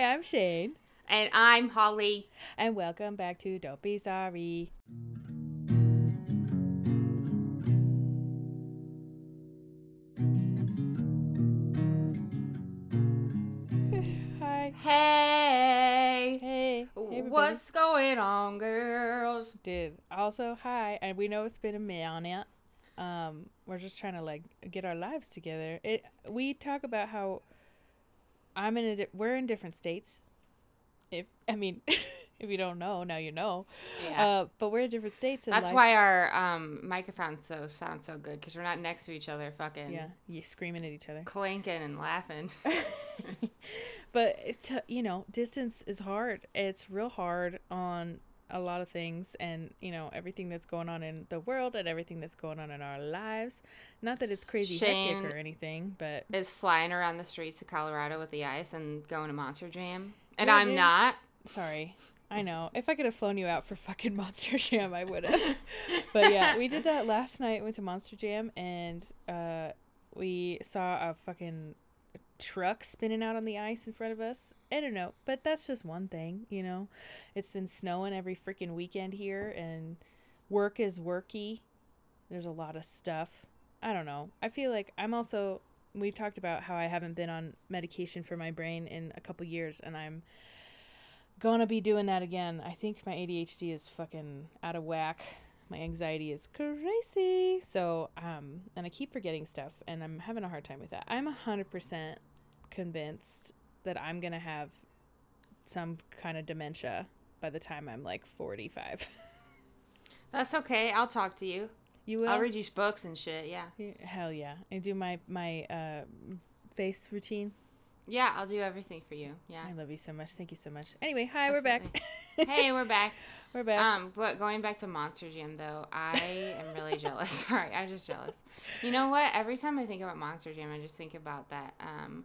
Hi, I'm Shane. And I'm Holly. And welcome back to Don't Be Sorry. Hi. Hey. Hey. hey What's going on, girls? Dude, also, hi. And we know it's been a minute. Um, we're just trying to like get our lives together. It we talk about how I'm in a di- we're in different states. If I mean, if you don't know, now you know. Yeah. Uh, but we're in different states. That's life. why our um, microphones so sound so good because we're not next to each other, fucking. Yeah, you screaming at each other, clanking and laughing. but it's you know, distance is hard. It's real hard on a lot of things and you know everything that's going on in the world and everything that's going on in our lives. Not that it's crazy Shane hectic or anything but is flying around the streets of colorado with the ice and going to monster jam. And yeah, i'm dude. not. Sorry. I know. If i could have flown you out for fucking monster jam i would have but yeah we did that last night went to monster jam and uh we saw a fucking truck spinning out on the ice in front of us. I don't know, but that's just one thing, you know. It's been snowing every freaking weekend here, and work is worky. There's a lot of stuff. I don't know. I feel like I'm also. We've talked about how I haven't been on medication for my brain in a couple years, and I'm gonna be doing that again. I think my ADHD is fucking out of whack. My anxiety is crazy. So, um, and I keep forgetting stuff and I'm having a hard time with that. I'm 100% convinced that I'm going to have some kind of dementia by the time I'm like 45. That's okay. I'll talk to you. You will. I'll read you books and shit. Yeah. Hell yeah. And do my my uh, face routine. Yeah, I'll do everything for you. Yeah. I love you so much. Thank you so much. Anyway, hi, Absolutely. we're back. hey, we're back. We're back. Um, but going back to Monster Jam though, I am really jealous. Sorry, I'm just jealous. You know what? Every time I think about Monster Jam, I just think about that um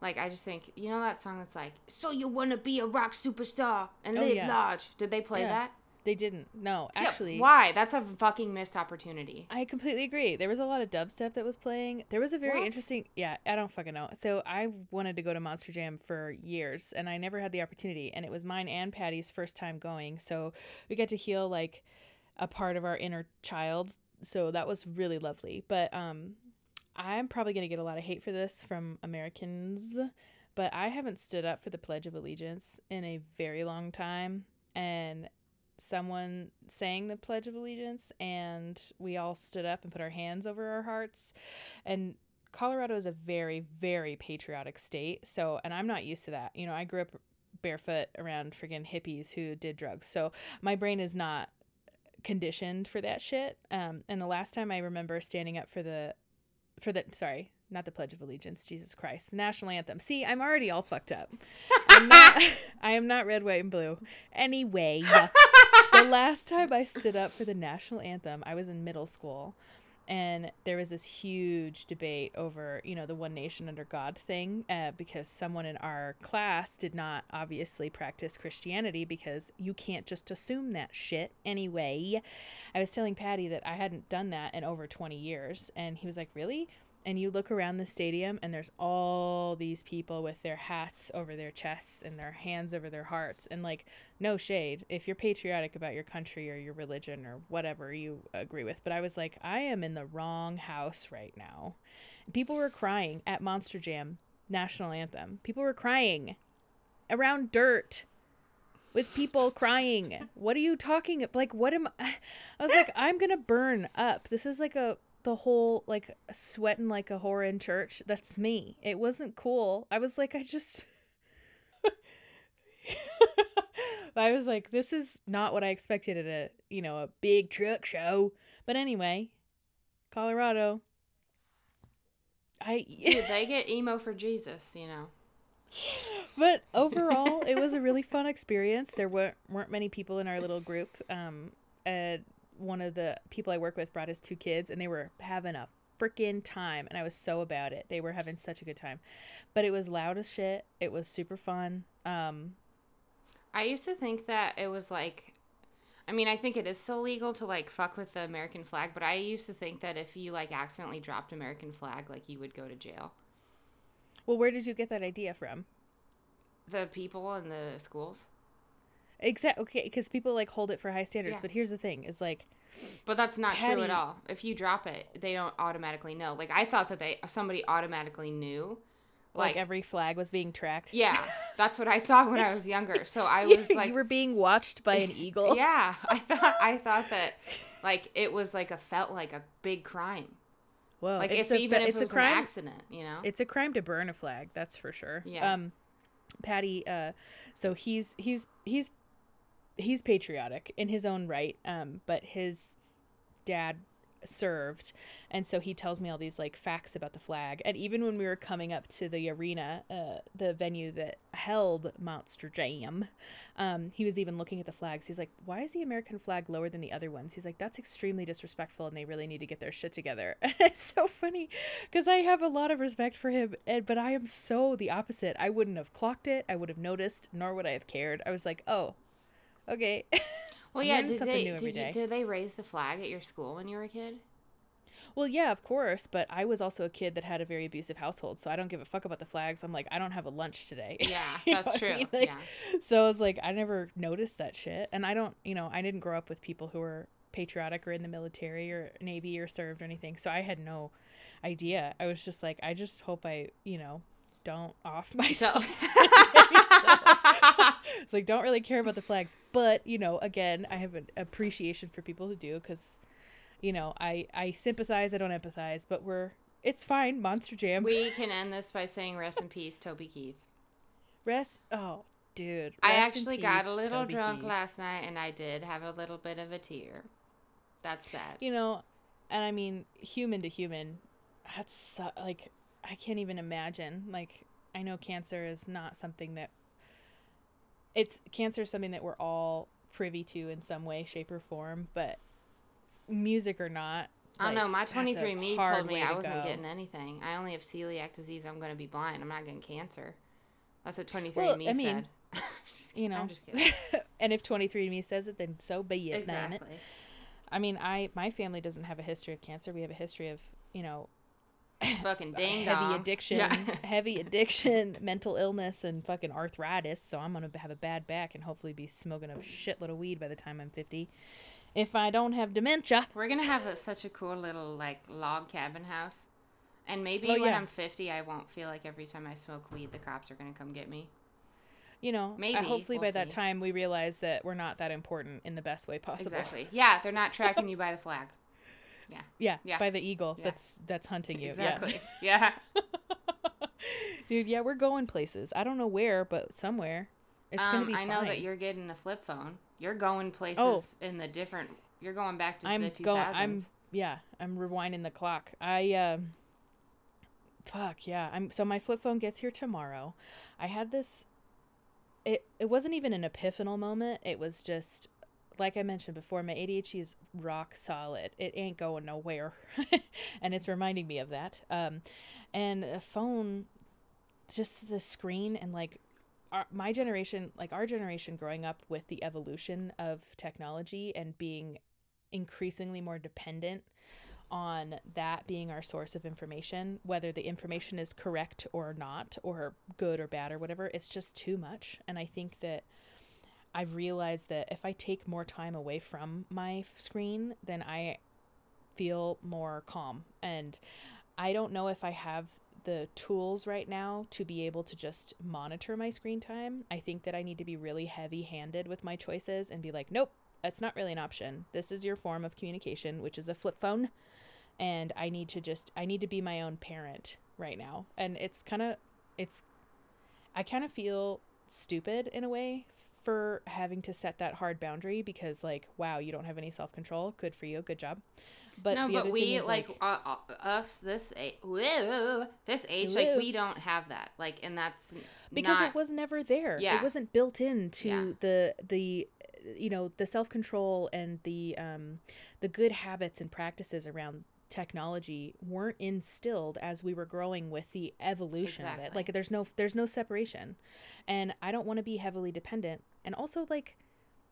like I just think, you know that song that's like, "So you want to be a rock superstar and oh, live yeah. large." Did they play yeah. that? They didn't. No, actually. Yeah, why? That's a fucking missed opportunity. I completely agree. There was a lot of dubstep that was playing. There was a very what? interesting. Yeah, I don't fucking know. So I wanted to go to Monster Jam for years, and I never had the opportunity. And it was mine and Patty's first time going, so we got to heal like a part of our inner child. So that was really lovely. But um, I'm probably going to get a lot of hate for this from Americans, but I haven't stood up for the Pledge of Allegiance in a very long time. And someone sang the Pledge of Allegiance, and we all stood up and put our hands over our hearts. And Colorado is a very, very patriotic state. So, and I'm not used to that. You know, I grew up barefoot around friggin' hippies who did drugs. So my brain is not conditioned for that shit. Um, and the last time I remember standing up for the for the sorry, not the Pledge of Allegiance, Jesus Christ, the national anthem. See, I'm already all fucked up. I'm not, I am not red, white, and blue. Anyway, the last time I stood up for the national anthem, I was in middle school, and there was this huge debate over, you know, the one nation under God thing, uh, because someone in our class did not obviously practice Christianity because you can't just assume that shit anyway. I was telling Patty that I hadn't done that in over 20 years, and he was like, Really? And you look around the stadium, and there's all these people with their hats over their chests and their hands over their hearts. And, like, no shade if you're patriotic about your country or your religion or whatever you agree with. But I was like, I am in the wrong house right now. People were crying at Monster Jam national anthem. People were crying around dirt with people crying. What are you talking like what am I I was like I'm to burn up. This is like a the whole like sweating like a whore in church. That's me. It wasn't cool. I was like I just I was like this is not what I expected at a, you know, a big truck show. But anyway, Colorado I Dude, they get emo for Jesus, you know but overall, it was a really fun experience. There weren't weren't many people in our little group. Um, uh, one of the people I work with brought his two kids, and they were having a freaking time, and I was so about it. They were having such a good time, but it was loud as shit. It was super fun. Um, I used to think that it was like I mean, I think it is still legal to like fuck with the American flag, but I used to think that if you like accidentally dropped American flag, like you would go to jail. Well, where did you get that idea from? the people in the schools. Exactly. Okay, because people like hold it for high standards. Yeah. But here's the thing: is like, But that's not true at all. If you drop it, they don't automatically know. Like I thought that they somebody automatically knew. like, Like, every flag was being tracked. yeah, that's what I thought when I was younger. So I was like you were being watched by an eagle. Yeah, I thought I thought that like it was like a felt like a big crime. Whoa. Like it's if a, even if it's it was a crime. an accident, you know. It's a crime to burn a flag. That's for sure. Yeah. Um, Patty. Uh, so he's he's he's he's patriotic in his own right. Um, but his dad served. And so he tells me all these like facts about the flag. And even when we were coming up to the arena uh the venue that held monster jam um he was even looking at the flags. He's like why is the american flag lower than the other ones? He's like that's extremely disrespectful and they really need to get their shit together. It's so funny because i have a lot of respect for him and but i am so the opposite. I wouldn't have clocked it. I would have noticed nor would i have cared. I was like oh okay well, yeah. Did they did, you, did they raise the flag at your school when you were a kid? Well, yeah, of course, but I was also a kid that had a very abusive household, so I don't give a fuck about the flags. I'm like, I don't have a lunch today. Yeah, that's what I true. mean? Like, yeah. So I was like, I never noticed that shit, and I don't, you know, I didn't grow up with people who were patriotic or in the military or navy or served or anything, so I had no idea. I was just like, I just hope I, you know, don't off myself. it's like don't really care about the flags, but you know, again, I have an appreciation for people who do because, you know, I I sympathize, I don't empathize, but we're it's fine. Monster Jam. we can end this by saying rest in peace, Toby Keith. rest. Oh, dude. I rest in actually got a little Toby drunk Keith. last night, and I did have a little bit of a tear. That's sad. You know, and I mean, human to human, that's so, like I can't even imagine. Like I know cancer is not something that it's cancer is something that we're all privy to in some way, shape, or form, but music or not. I don't know. My 23 me told me I to wasn't go. getting anything. I only have celiac disease. I'm going to be blind. I'm not getting cancer. That's what 23 Well, me I mean, said. You know. I'm just kidding. and if 23andme says it, then so be it. exactly. I mean, I my family doesn't have a history of cancer. We have a history of, you know, Fucking ding heavy addiction, Yeah. heavy addiction, mental illness, and fucking arthritis. So I'm gonna have a bad back and hopefully be smoking a shitload of weed by the time I'm 50. If I don't have dementia, We're gonna have a, such a cool little like log cabin house, and maybe Oh, when yeah. I'm 50, I won't feel like every time I smoke weed, the cops are gonna come get me. you know, uh, Maybe, hopefully we'll by that time we realize that we're not that important in the best way possible. Exactly. Yeah, they're not tracking you by the flag. Yeah, Yeah. by the eagle Yeah. that's that's hunting you. Exactly. Yeah. Yeah. Dude, yeah, we're going places. I don't know where, but somewhere. It's gonna um, be I know that you're getting a flip phone. You're going places Oh. in the different. You're going back to I'm the 2000s. going. I'm yeah. I'm rewinding the clock. I um. Fuck yeah. I'm so my flip phone gets here tomorrow. I had this. It it wasn't even an epiphanal moment. It was just like I mentioned before. My ADHD is rock solid. It ain't going nowhere, and it's reminding me of that. Um, and a phone, just the screen and like our, my generation, like our generation growing up with the evolution of technology and being increasingly more dependent on that being our source of information, whether the information is correct or not, or good or bad or whatever, it's just too much. And I think that I've realized that if I take more time away from my screen, then I feel more calm. And I don't know if I have the tools right now to be able to just monitor my screen time. I think that I need to be really heavy handed with my choices and be like, nope, that's not really an option. This is your form of communication, which is a flip phone. And I need to just, I need to be my own parent right now. And it's kind of, it's, I kind of feel stupid in a way for having to set that hard boundary because, like, wow, you don't have any self control. Good for you. Good job. But no, the but other thing we is, like, uh, uh, us this age, this age, like we don't have that. Like, and that's because not, it was never there. Yeah. It wasn't built into Yeah. the the you know the self control and the um the good habits and practices around technology weren't instilled as we were growing with the evolution of it. Like there's no there's no separation, and I don't want to be heavily dependent. And also like.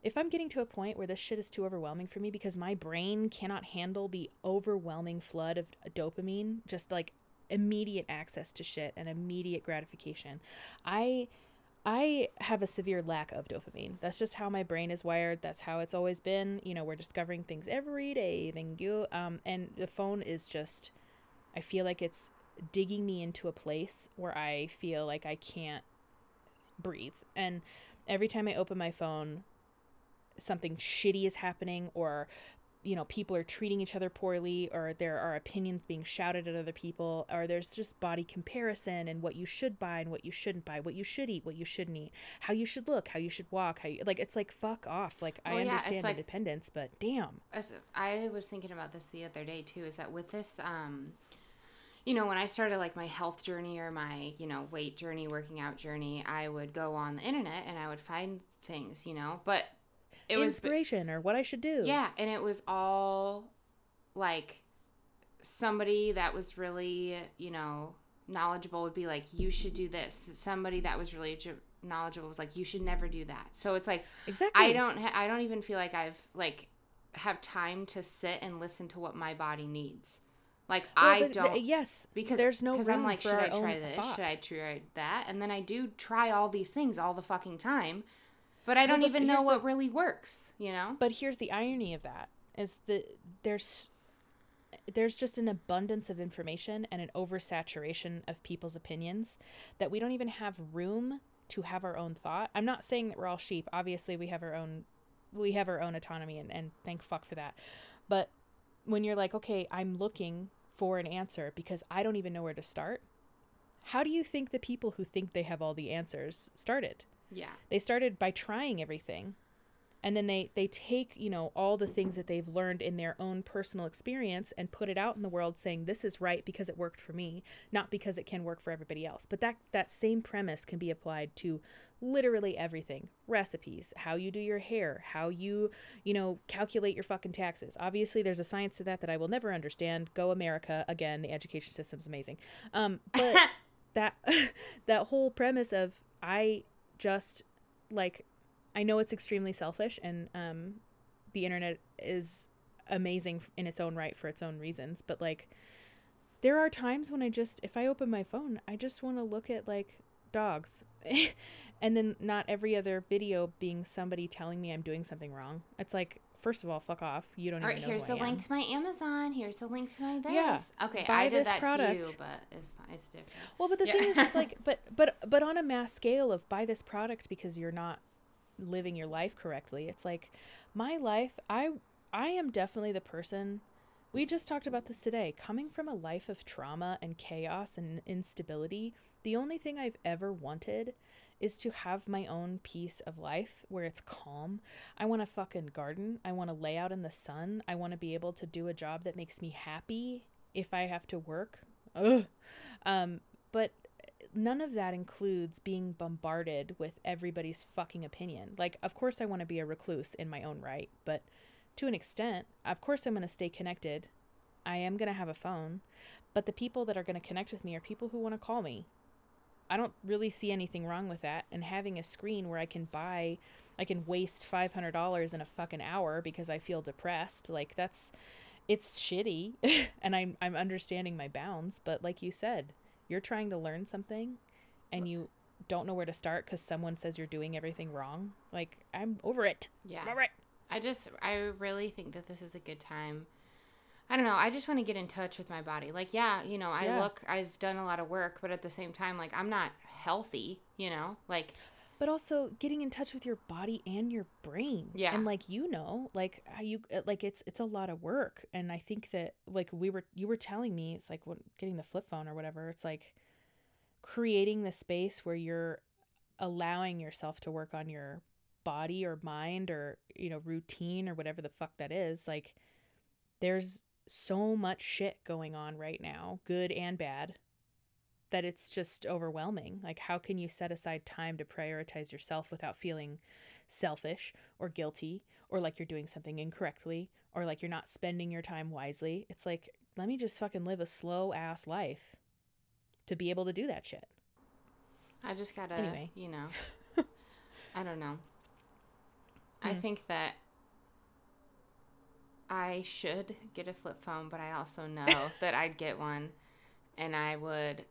If I'm getting to a point where this shit is too overwhelming for me because my brain cannot handle the overwhelming flood of dopamine, just like immediate access to shit and immediate gratification. I I have a severe lack of dopamine. That's just how my brain is wired. That's how it's always been. You know, we're discovering things every day. Thank you. Um, and the phone is just, I feel like it's digging me into a place where I feel like I can't breathe. And every time I open my phone, something shitty is happening or you know people are treating each other poorly or there are opinions being shouted at other people or there's just body comparison and what you should buy and what you shouldn't buy what you should eat what you shouldn't eat how you should look how you should walk how you like it's like fuck off. Like well, i yeah, understand like, independence but damn. I was thinking about this the other day too is that with this um you know, when I started like my health journey or my, you know, weight journey, working out journey, I would go on the internet and I would find things, you know, but it was inspiration was, or what I should do. Yeah, and it was all like somebody that was really, you know, knowledgeable would be like, you should do this. Somebody that was really knowledgeable was like, you should never do that. So it's like, exactly. I don't, ha- I don't even feel like I've like have time to sit and listen to what my body needs. Like well, I don't. Th- yes, because there's no because I'm like, should I try this? Thought. Should I try that? And then I do try all these things all the fucking time but I don't well, even know what the, really works, you know? But here's the irony of that is that there's there's just an abundance of information and an oversaturation of people's opinions that we don't even have room to have our own thought. I'm not saying that we're all sheep. Obviously, we have our own we have our own autonomy and, and thank fuck for that. But when you're like, okay, I'm looking for an answer because I don't even know where to start, how do you think the people who think they have all the answers started? Yeah. They started by trying everything. And then they they take, you know, all the things that they've learned in their own personal experience and put it out in the world saying this is right because it worked for me, not because it can work for everybody else. But that that same premise can be applied to literally everything. Recipes, how you do your hair, how you, you know, calculate your fucking taxes. Obviously there's a science to that that I will never understand. Go America. Again, the education system's amazing. Um but that that whole premise of I just like I know it's extremely selfish and um the internet is amazing in its own right for its own reasons, but like there are times when I just if I open my phone, I just want to look at like dogs. and then not every other video being somebody telling me I'm doing something wrong. It's like first of all, fuck off. You don't even know. Here's the link to my Amazon. Here's the link to my this. Yeah. Okay, Buy I did that product. too, but it's fine. It's different. Well, but the yeah. thing is, it's like, but but but on a mass scale of buy this product because you're not living your life correctly. It's like my life. I I am definitely the person. We just talked about this today. Coming from a life of trauma and chaos and instability, the only thing I've ever wanted is to have my own piece of life where it's calm. I want to fucking garden. I want to lay out in the sun. I want to be able to do a job that makes me happy if I have to work. Ugh. Um, but none of that includes being bombarded with everybody's fucking opinion. Like, of course, I want to be a recluse in my own right, but to an extent, of course, I'm going to stay connected. I am going to have a phone, but the people that are going to connect with me are people who want to call me I don't really see anything wrong with that. And having a screen where I can buy, I can waste five hundred dollars in a fucking hour because I feel depressed. Like that's, it's shitty, and I'm I'm understanding my bounds. But like you said, you're trying to learn something, and you don't know where to start because someone says you're doing everything wrong. Like I'm over it. Yeah. I'm over it. I just I really think that this is a good time I don't know. I just want to get in touch with my body. Like, yeah, you know, I yeah. look, I've done a lot of work, but at the same time, like, I'm not healthy, you know? Like, but also getting in touch with your body and your brain. Yeah. And like, you know, like, how you, uh, like, it's, it's a lot of work. And I think that, like, we were, you were telling me, it's like when getting the flip phone or whatever, it's like creating the space where you're allowing yourself to work on your body or mind or, you know, routine or whatever the fuck that is. Like, there's so much shit going on right now, good and bad, that it's just overwhelming. Like, how can you set aside time to prioritize yourself without feeling selfish or guilty or like you're doing something incorrectly or like you're not spending your time wisely? It's like, let me just fucking live a slow ass life to be able to do that shit. I just gotta, anyway. you know, I don't know. Mm. I think that I should get a flip phone, but I also know that I'd get one and I would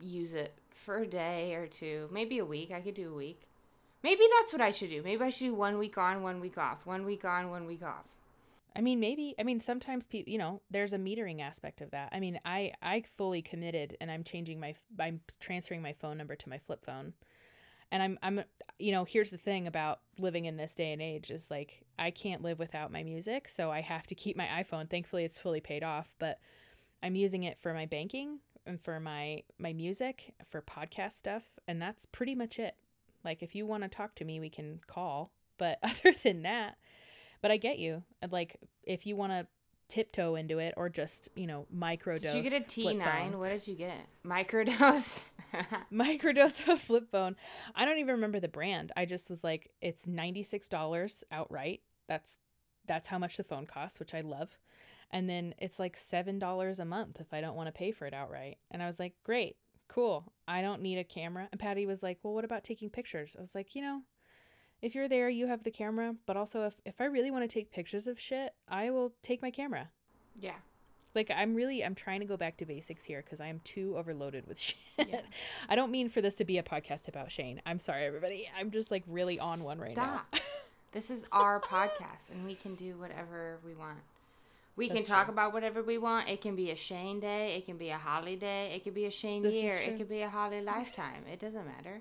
use it for a day or two, maybe a week. I could do a week. Maybe that's what I should do. Maybe I should do one week on, one week off, one week on, one week off. I mean, maybe. I mean, sometimes people, you know, there's a metering aspect of that. I mean, I I fully committed, and I'm changing my, I'm transferring my phone number to my flip phone, and I'm I'm, you know, here's the thing about living in this day and age is like I can't live without my music, so I have to keep my iPhone. Thankfully, it's fully paid off, but I'm using it for my banking and for my my music, for podcast stuff, and that's pretty much it. Like, if you want to talk to me, we can call, but other than that but I get you. Like if you want to tiptoe into it or just you know microdose. Did you get a T nine? What did you get? Microdose. microdose of flip phone. I don't even remember the brand. I just was like, it's ninety six dollars outright. That's that's how much the phone costs, which I love. And then it's like seven dollars a month if I don't want to pay for it outright. And I was like, great, cool. I don't need a camera. And Patty was like, well, what about taking pictures? I was like, you know, if you're there, you have the camera, but also if if I really want to take pictures of shit, I will take my camera. Yeah. Like I'm really I'm trying to go back to basics here cuz I am too overloaded with shit. Yeah. I don't mean for this to be a podcast about Shane. I'm sorry everybody. I'm just like really on one right Stop. now. this is our podcast and we can do whatever we want. We That's can talk true. about whatever we want. It can be a Shane day. It can be a Holly day. It could be a Shane this year. It could be a Holly lifetime. It doesn't matter.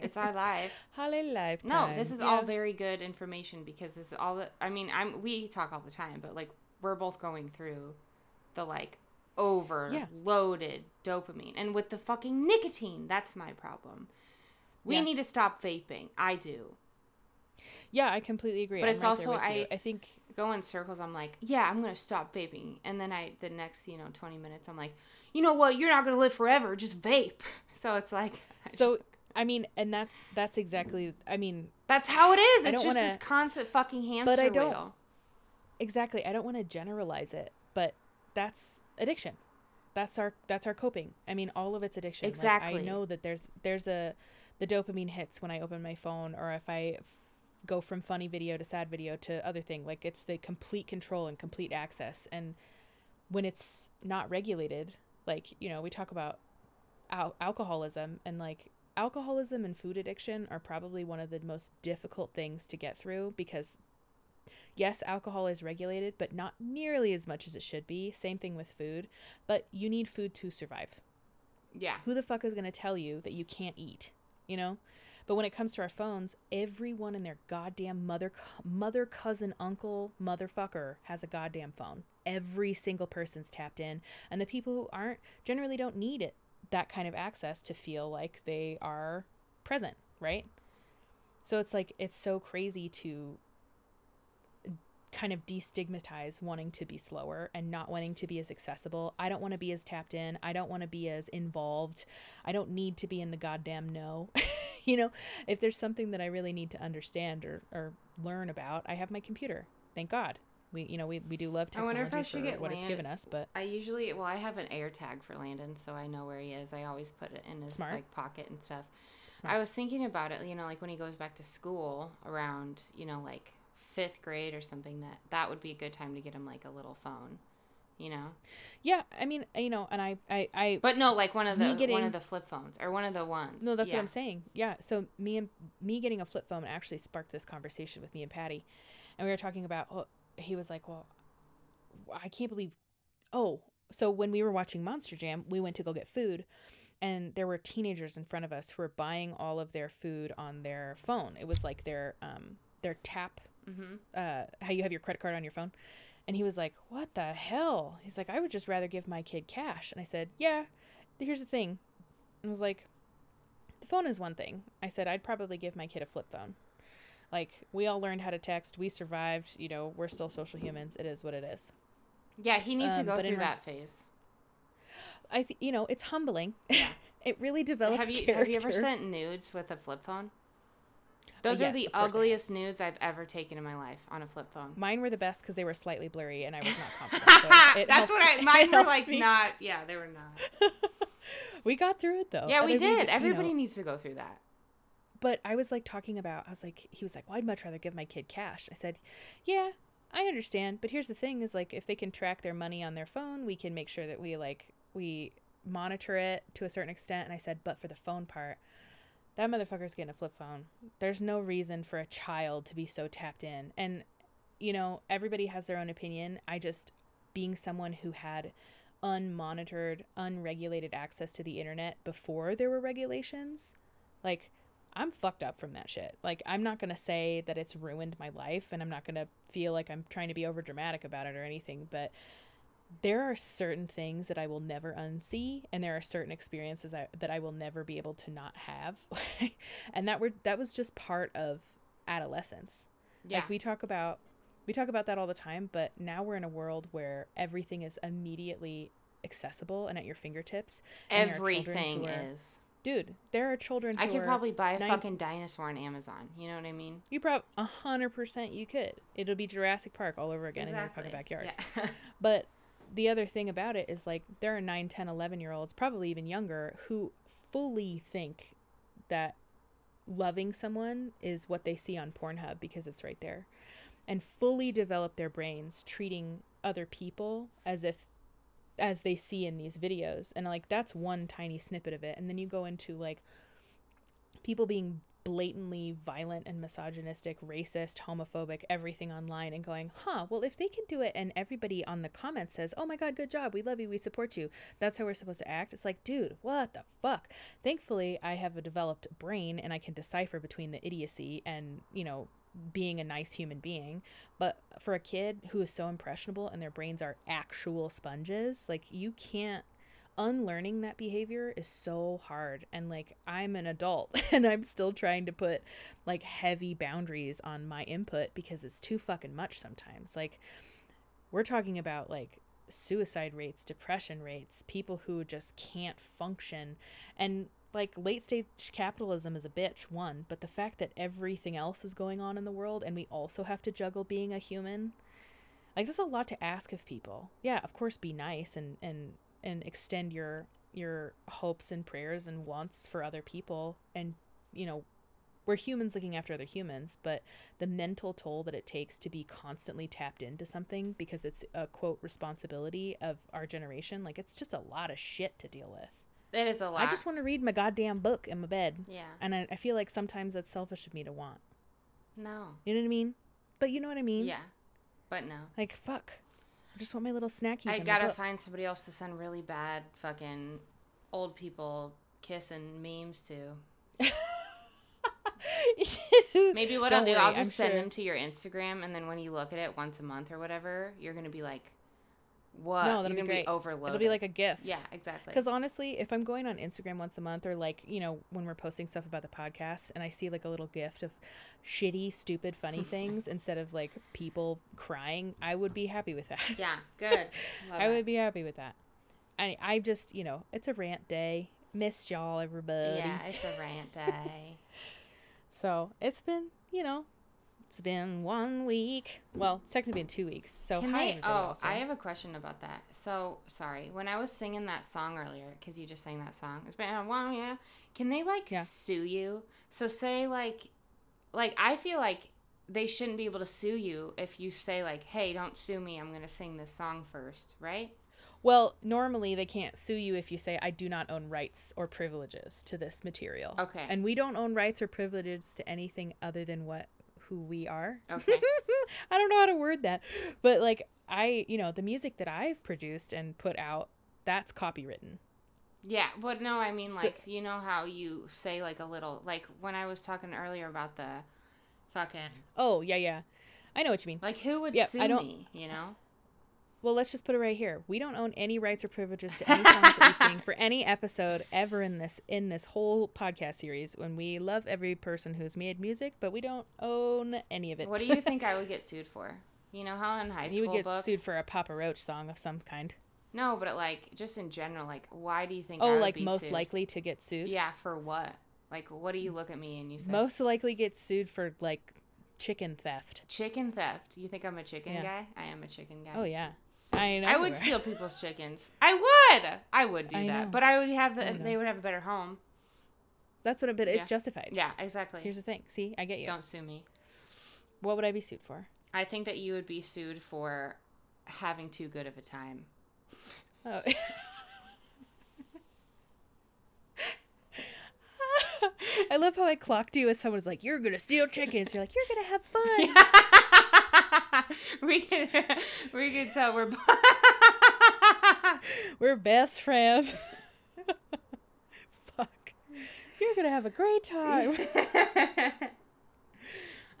it's our life. Holly lifetime. No, this is yeah. all very good information because this is all that. I mean, I'm we talk all the time, but like we're both going through the like overloaded yeah. dopamine, and with the fucking nicotine, that's my problem. We yeah. need to stop vaping. I do. Yeah, I completely agree. But I'm it's right also I I think go in circles. I'm like, yeah, I'm gonna stop vaping, and then I the next you know 20 minutes, I'm like, you know what? You're not gonna live forever. Just vape. So it's like I so. Just, I mean, and that's that's exactly. I mean, that's how it is. It's just wanna, this constant fucking hamster but I don't, wheel. Exactly. I don't want to generalize it, but that's addiction. That's our that's our coping. I mean, all of it's addiction. Exactly. Like, I know that there's there's a the dopamine hits when I open my phone, or if I go from funny video to sad video to other thing. Like it's the complete control and complete access. And when it's not regulated, like, you know, we talk about al- alcoholism and like alcoholism and food addiction are probably one of the most difficult things to get through because yes, alcohol is regulated, but not nearly as much as it should be. Same thing with food, but you need food to survive. Yeah. Who the fuck is going to tell you that you can't eat? You know? But when it comes to our phones, everyone and their goddamn mother, mother, cousin, uncle, motherfucker has a goddamn phone. Every single person's tapped in, and the people who aren't generally don't need it that kind of access to feel like they are present, right? So it's like it's so crazy to kind of destigmatize wanting to be slower and not wanting to be as accessible. I don't want to be as tapped in. I don't want to be as involved. I don't need to be in the goddamn know. you know, if there's something that I really need to understand or, or learn about, I have my computer. Thank God. We, you know, we, we do love technology I wonder if I should get what Land- it's given us, but I usually, well, I have an air tag for Landon, so I know where he is. I always put it in his Smart. like pocket and stuff. Smart. I was thinking about it, you know, like when he goes back to school around, you know, like fifth grade or something. That that would be a good time to get him like a little phone you know yeah i mean you know and i i, I but no like one of the getting, one of the flip phones or one of the ones no that's yeah. what i'm saying yeah so me and me getting a flip phone actually sparked this conversation with me and patty and we were talking about well, he was like well i can't believe oh so when we were watching monster jam we went to go get food and there were teenagers in front of us who were buying all of their food on their phone it was like their um their tap mm-hmm. uh how you have your credit card on your phone and he was like, What the hell? He's like, I would just rather give my kid cash. And I said, Yeah, here's the thing. And I was like, The phone is one thing. I said, I'd probably give my kid a flip phone. Like, we all learned how to text. We survived. You know, we're still social humans. It is what it is. Yeah, he needs um, to go through that phase. I think, you know, it's humbling. Yeah. it really develops have you, character. Have you ever sent nudes with a flip phone? Uh, Those yes, are the ugliest nudes I've ever taken in my life on a flip phone. Mine were the best because they were slightly blurry and I was not confident. So That's what I. Mine were like me. not. Yeah, they were not. we got through it though. Yeah, we did. Everybody you know, needs to go through that. But I was like talking about. I was like, he was like, well, I'd much rather give my kid cash. I said, yeah, I understand. But here's the thing: is like, if they can track their money on their phone, we can make sure that we like we monitor it to a certain extent. And I said, but for the phone part, that motherfucker's getting a flip phone. There's no reason for a child to be so tapped in. And, you know, everybody has their own opinion. I just, being someone who had unmonitored, unregulated access to the internet before there were regulations, like, I'm fucked up from that shit. Like, I'm not going to say that it's ruined my life and I'm not going to feel like I'm trying to be over dramatic about it or anything, but there are certain things that I will never unsee, and there are certain experiences I, that I will never be able to not have, and that were that was just part of adolescence. Yeah. Like we talk about, we talk about that all the time, but now we're in a world where everything is immediately accessible and at your fingertips. Everything are, is. Dude, there are children. I could probably buy a nine, fucking dinosaur on Amazon. You know what I mean? You probably a hundred percent you could. It'll be Jurassic Park all over again exactly. in your fucking backyard. Yeah. but the other thing about it is like there are 9 10 11 year olds probably even younger who fully think that loving someone is what they see on pornhub because it's right there and fully develop their brains treating other people as if as they see in these videos and like that's one tiny snippet of it and then you go into like people being blatantly violent and misogynistic, racist, homophobic, everything online and going, huh, well, if they can do it and everybody on the comments says, oh my God, good job, we love you, we support you, that's how we're supposed to act. It's like, dude, what the fuck? Thankfully, I have a developed brain and I can decipher between the idiocy and, you know, being a nice human being. But for a kid who is so impressionable and their brains are actual sponges, like, you can't unlearning that behavior is so hard. And like i'm an adult and i'm still trying to put like heavy boundaries on my input because it's too fucking much sometimes. Like we're talking about like suicide rates depression rates people who just can't function. And like late stage capitalism is a bitch one but the fact that everything else is going on in the world and we also have to juggle being a human like that's a lot to ask of people. Yeah of course be nice and and and extend your your hopes and prayers and wants for other people. And you know we're humans looking after other humans but the mental toll that it takes to be constantly tapped into something because it's a quote responsibility of our generation like it's just a lot of shit to deal with. It is a lot. i just want to read my goddamn book in my bed. Yeah. And I, I feel like sometimes that's selfish of me to want. No. You know what i mean? But you know what i mean? Yeah. But no. Like fuck I just want my little snackies. I gotta find somebody else to send really bad fucking old people kissing memes to. Maybe what Don't I'll do, worry, I'll just I'm send sure. them to your Instagram, and then when you look at it once a month or whatever, you're gonna be like, what? No, that'll be great. Be overloaded. It'll be like a gift. Yeah, exactly. Because honestly, if I'm going on Instagram once a month, or like you know when we're posting stuff about the podcast, and I see like a little gift of shitty, stupid, funny things instead of like people crying, I would be happy with that. Yeah, good. I it. would be happy with that. I I just you know it's a rant day. Missed y'all, everybody. Yeah, it's a rant day. so it's been you know it's been one week. Well, it's technically been two weeks. So Can hi, they, Oh, also. I have a question about that. So sorry, when I was singing that song earlier, because you just sang that song. It's been one yeah. Can they like yeah. sue you? So say like, like I feel like they shouldn't be able to sue you if you say like, "Hey, don't sue me. I'm gonna sing this song first, right? Well, normally they can't sue you if you say I do not own rights or privileges to this material. Okay. And we don't own rights or privileges to anything other than what who we are. Okay. I don't know how to word that, but like I, you know, the music that I've produced and put out, that's copywritten. Yeah, but no, I mean like so, you know how you say like a little like when I was talking earlier about the fucking Oh, yeah, yeah. I know what you mean. Like who would sue me, you know? Well, let's just put it right here. We don't own any rights or privileges to any songs that we sing for any episode ever in this in this whole podcast series. When we love every person who's made music, but we don't own any of it. What do you think I would get sued for? You know how in high school you would get books, sued for a Papa Roach song of some kind. No, but like just in general, like why do you think? Oh, like most sued? likely to get sued. Yeah, for what? Like, what do you look at me and you say? Most likely get sued for like chicken theft. Chicken theft. You think I'm a chicken yeah. guy? I am a chicken guy. Oh yeah. I know. I would steal people's chickens. I would. I would do I that. Know. But I would have the, they would have a better home. That's what it, but yeah. it's justified. Yeah, exactly. Here's the thing. See, I get you. Don't sue me. What would I be sued for? I think that you would be sued for having too good of a time. Oh. I love how I clocked you as someone's was like, "You're gonna steal chickens." You're like, "You're gonna have fun." we can we can tell we're We're best friends. Fuck. You're gonna have a great time.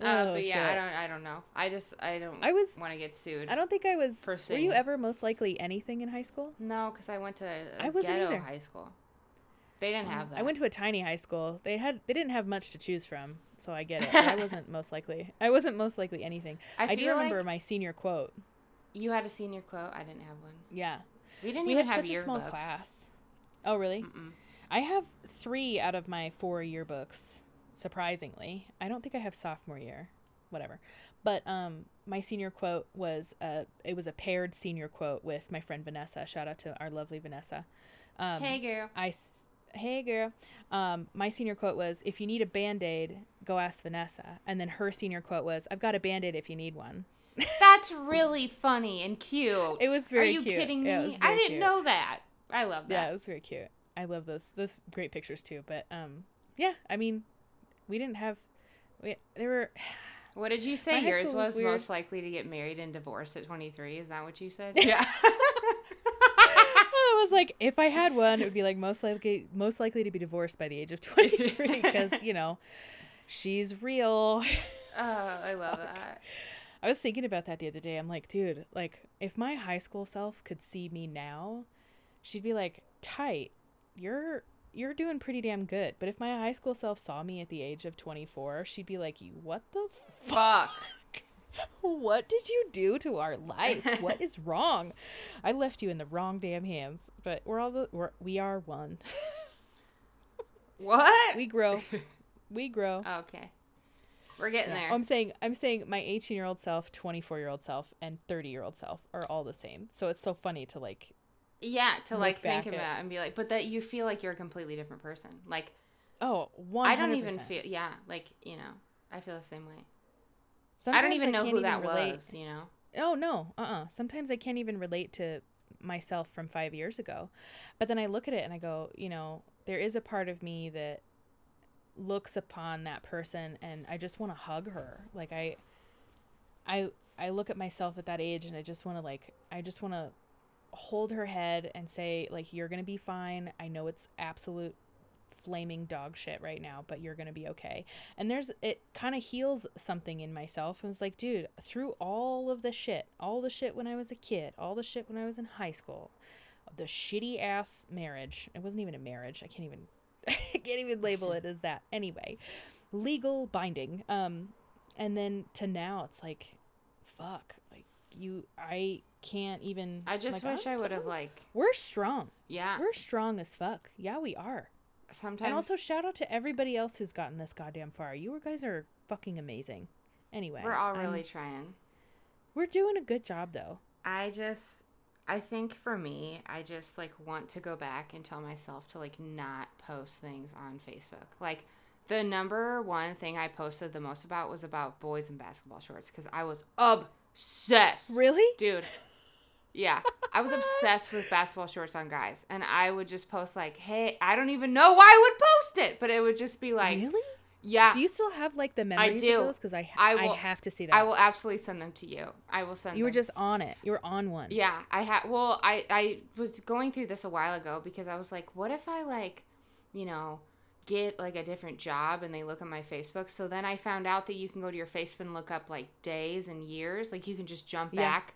Uh, Oh, but yeah, I don't. I don't know. I just. I don't. I was- want to get sued. I don't think I was. For Were you ever most likely anything in high school? No, because I went to a I wasn't ghetto either. high school. They didn't have that. I went to a tiny high school. They had they didn't have much to choose from, so I get it. I wasn't most likely. I wasn't most likely anything. I I, do remember like- my senior quote. You had a senior quote. I didn't have one. Yeah, We didn't we even had have such a small class. Oh really? Mm-mm. I have three out of my four yearbooks. Surprisingly, I don't think I have sophomore year. Whatever. But um, my senior quote was uh, it was a paired senior quote with my friend Vanessa. Shout out to our lovely Vanessa. Um, Hey, girl. I hey girl. Um, my senior quote was, "If you need a band aid, go ask Vanessa." And then her senior quote was, "I've got a band aid if you need one." That's really funny and cute. It was very Are you cute. kidding me? Yeah, I didn't cute. know that. I love that Yeah, it was very cute. I love those those great pictures too. But um, yeah, I mean, we didn't have. We, there were What did you say? Yours was was, most likely to get married and divorced at 23. Is that what you said? Yeah. I was like, if I had one, it would be like most likely most likely to be divorced by the age of twenty three because you know, she's real. oh, I love that. I was thinking about that the other day. I'm like, dude, like if my high school self could see me now, she'd be like, "Tight, you're you're doing pretty damn good." But if my high school self saw me at the age of 24, she'd be like, "You what the fuck? What did you do to our life? What is wrong? I left you in the wrong damn hands." But we're all the we're, we are one. What? we grow. We grow. okay. We're getting Yeah. there. I'm saying I'm saying my 18 year old self, 24 year old self, and 30 year old self are all the same. So it's so funny to like yeah, to like think about at- and be like, but that you feel like you're a completely different person. Like, oh 100%. I don't even feel, yeah, like, you know, I feel the same way. I don't even know can't who that relate. was, you know? Oh no, uh uh Sometimes I can't even relate to myself from five years ago. But then I look at it and I go, you know, there is a part of me that looks upon that person and I just want to hug her. Like I I I look at myself at that age and I just want to like I just want to hold her head and say like you're going to be fine. I know it's absolute flaming dog shit right now, but you're going to be okay. And there's it kind of heals something in myself and it's like, dude, through all of the shit, all the shit when I was a kid, all the shit when I was in high school, the shitty ass marriage. It wasn't even a marriage. I can't even I can't even label it as that. Anyway, legal binding. Um and then to now it's like fuck, like you I can't even I just like, wish I'm I would have, like, We're strong. yeah. We're strong as fuck. Yeah, we are. Sometimes. And also shout out to everybody else who's gotten this goddamn far. You guys are fucking amazing. Anyway, we're all I'm- really trying. we're doing a good job though. I just I think for me, I just like want to go back and tell myself to like not post things on Facebook. Like the number one thing I posted the most about was about boys in basketball shorts because I was obsessed. Really? Dude. Yeah. I was obsessed with basketball shorts on guys. And I would just post like, hey, I don't even know why I would post it, but it would just be like really? Yeah. Do you still have like the memories do. of those? Because I, I I, will- have to see that. I will absolutely send them to you. I will send You were them. just on it. You were on one. Yeah, I had. Well, I I was going through this a while ago because I was like, what if I like, you know, get like a different job and they look at my Facebook. So then I found out that you can go to your Facebook and look up like days and years. Like you can just jump Yeah. back.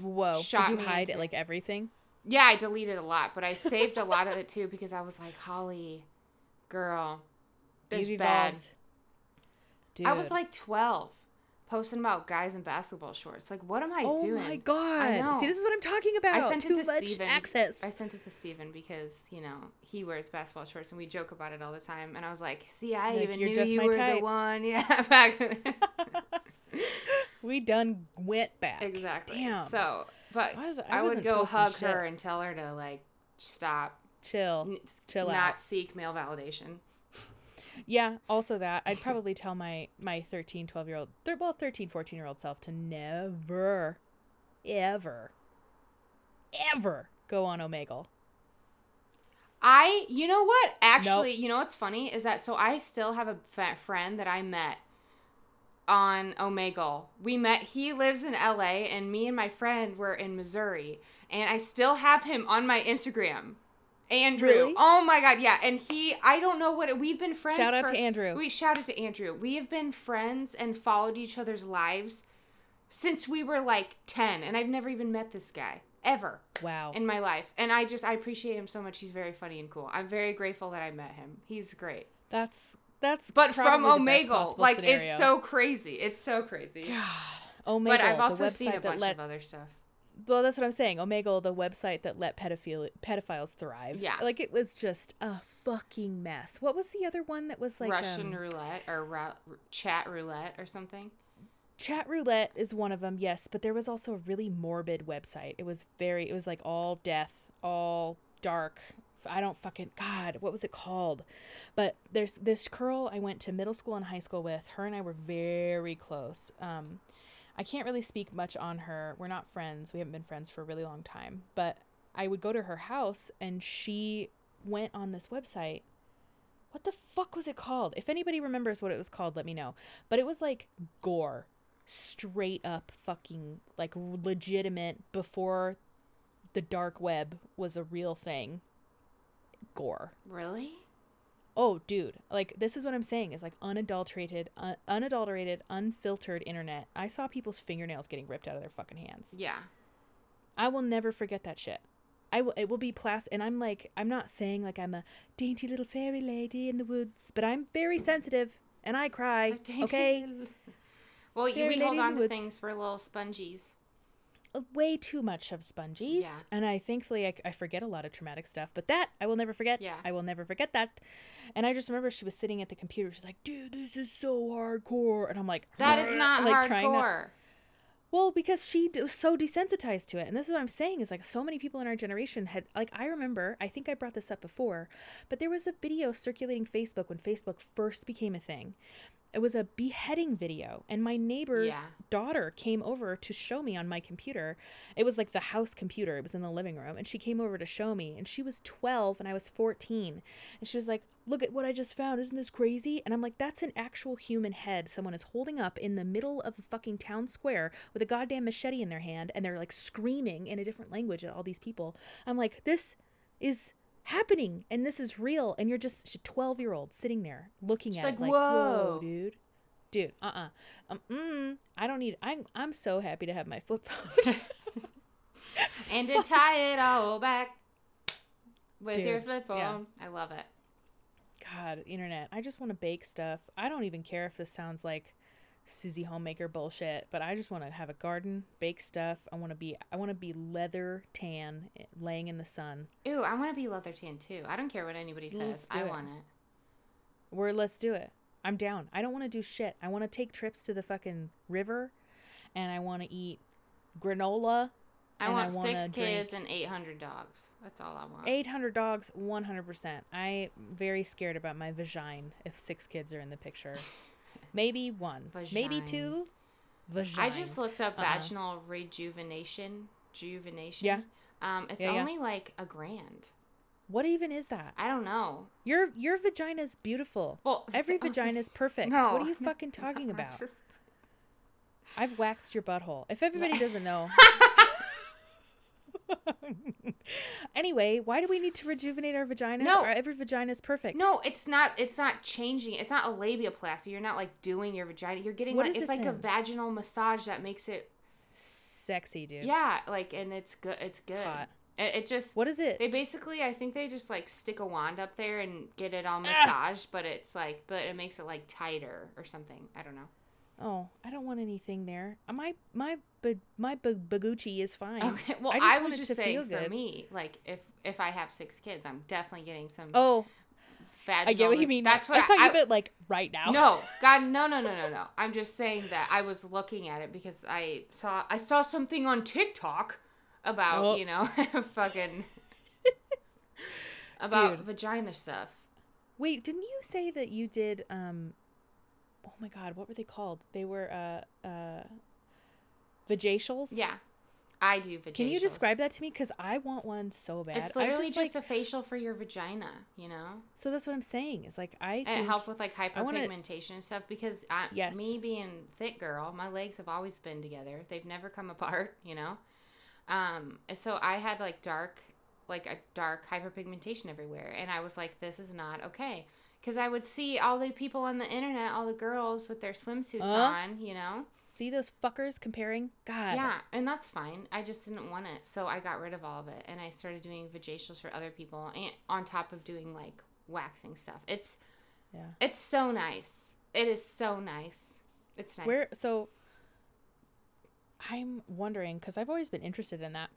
Whoa. Shot Did you hide into- it like everything? Yeah, I deleted a lot, but I saved a lot of it too because I was like, Holly, girl, this You've bad. Dude. I was like twelve, posting about guys in basketball shorts. Like, what am I oh doing? Oh my god. See, this is what I'm talking about. I sent Too it to much Steven. access. I sent it to Steven because, you know, he wears basketball shorts and we joke about it all the time. And I was like, see, I Like, even you're knew just you my were the one. Yeah, back we done went back. Exactly. Damn. So, but I was- I I, would go hug shit. her and tell her to, like, stop. Chill. n- Chill not out. seek male validation. Yeah, also that. I'd probably tell my my 13, 12 year old, they're both 13, 14 year old self to never, ever, ever go on Omegle. I, you know what? Actually, you know what's funny is that so I still have a friend that I met on Omegle. We met. He lives in LA, and me and my friend were in Missouri, and I still have him on my Instagram. Andrew. Really? Oh my god, yeah. And he I don't know what it, we've been friends Shout out for- to Andrew. We shout out to Andrew. We have been friends and followed each other's lives since we were like 10 and I've never even met this guy ever Wow. in my life. And I just I appreciate him so much. He's very funny and cool. I'm very grateful that I met him. He's great. That's that's But from Omegle, like scenario. it's so crazy. It's so crazy. God. Omegle, but I've also seen a bunch let of other stuff. well, that's what I'm saying. Omegle, the website that let pedophile pedophiles thrive. Yeah. like it was just a fucking mess. What was the other one that was like Russian um, roulette or ru- chat roulette or something. Chat roulette is one of them, yes, but there was also a really morbid website. It was very, it was like all death, all dark. I don't fucking, God, what was it called? But there's this girl I went to middle school and high school with. Her and I were very close. Um, I can't really speak much on her. We're not friends. We haven't been friends for a really long time. But I would go to her house and she went on this website. What the fuck was it called? If anybody remembers what it was called, let me know. But it was like gore straight up fucking like legitimate before the dark web was a real thing gore Really? oh dude like this is what i'm saying is like unadulterated un- unadulterated unfiltered internet i saw people's fingernails getting ripped out of their fucking hands Yeah. i will never forget that shit I will, it will be plas and I'm like, I'm not saying like I'm a dainty little fairy lady in the woods, but I'm very sensitive and I cry. Okay, Well, you, we hold on to things for little spongies. Way too much of spongies Yeah. and i thankfully I, I forget a lot of traumatic stuff but that i will never forget. Yeah. i will never forget that. And i just remember she was sitting at the computer. She's like dude this is so hardcore. And i'm like That is not like, trying not- hardcore. well because she d- was so desensitized to it. And this is what i'm saying is like so many people in our generation had like i remember i think i brought this up before but there was a video circulating facebook when facebook first became a thing it was a beheading video and my neighbor's Yeah. daughter came over to show me on my computer. It was like the house computer. It was in the living room and she came over to show me and she was 12 and i was 14 and she was like look at what i just found. Isn't this crazy? And i'm like that's an actual human head someone is holding up in the middle of the fucking town square with a goddamn machete in their hand and they're like screaming in a different language at all these people. I'm like this is happening and this is real and you're just a 12 year old sitting there looking She's at like, it like whoa "Whoa." dude dude uh-uh um, mm, i don't need i'm i'm so happy to have my flip phone and to tie it all back with your flip phone. yeah. I love it. god internet i just want to bake stuff i don't even care if this sounds like susie homemaker bullshit but i just want to have a garden bake stuff i want to be i want to be leather tan eh, laying in the sun Ooh, I want to be leather tan too. I don't care what anybody says. I it. want it. We're let's do it. I'm down. I don't want to do shit. I want to take trips to the fucking river and I want to eat granola. I want wanna six drink kids and 800 dogs. That's all I want. 800 dogs, 100%. I'm very scared about my vagina if six kids are in the picture. Maybe one. Maybe two. Vagina. I just looked up Uh-uh. vaginal rejuvenation. Rejuvenation. Yeah. Um, it's Yeah, yeah. only like a grand. What even is that? I don't know. Your your vagina's beautiful. Well, Every okay. is perfect. No. what are you fucking talking No, about? just- I've waxed your butthole. If everybody doesn't know. anyway, why do we need to rejuvenate our vaginas? No. Our- every vagina is perfect. No, it's not. It's not changing. It's not a labiaplasty. You're not like doing your vagina. You're getting What like is it's it like a vaginal massage that makes it. Sexy, dude. Yeah, like and it's good. It's good. Hot. It, it just. What is it? They basically, I think they just like stick a wand up there and get it all Ah. massaged, but it's like, but it makes it like tighter or something. I don't know. Oh, I don't want anything there. My my my b- bagucci is fine. Okay, well, I I, just want was just saying for me, like if if I have six kids, I'm definitely getting some Oh, vaginal. I get what you mean. That's what I thought I, you meant like right now. No, God, no, no, no, no, no. I'm just saying that I was looking at it because I saw I saw something on TikTok about Oh. you know fucking about Dude. vagina stuff. Wait, didn't you say that you did um Oh my god, what were they called? They were uh uh vajacials? Yeah, I do vajacials. Can you describe that to me? Because I want one so bad. It's literally just, like, a facial for your vagina, you know? So that's what I'm saying. Is like I And it helps with like hyperpigmentation and stuff because I, Yes. me being thick girl, my legs have always been together. They've never come apart, you know? Um, so I had like dark, like a dark hyperpigmentation everywhere. And I was like, this is not okay. Because I would see all the people on the internet, all the girls with their swimsuits Uh, on, you know? see those fuckers comparing. God. Yeah, and that's fine. I just didn't want it, so I got rid of all of it, and I started doing vajacials for other people, and on top of doing like waxing stuff. It's Yeah. it's so nice. It is so nice. It's nice. Where so I'm wondering because I've always been interested in that.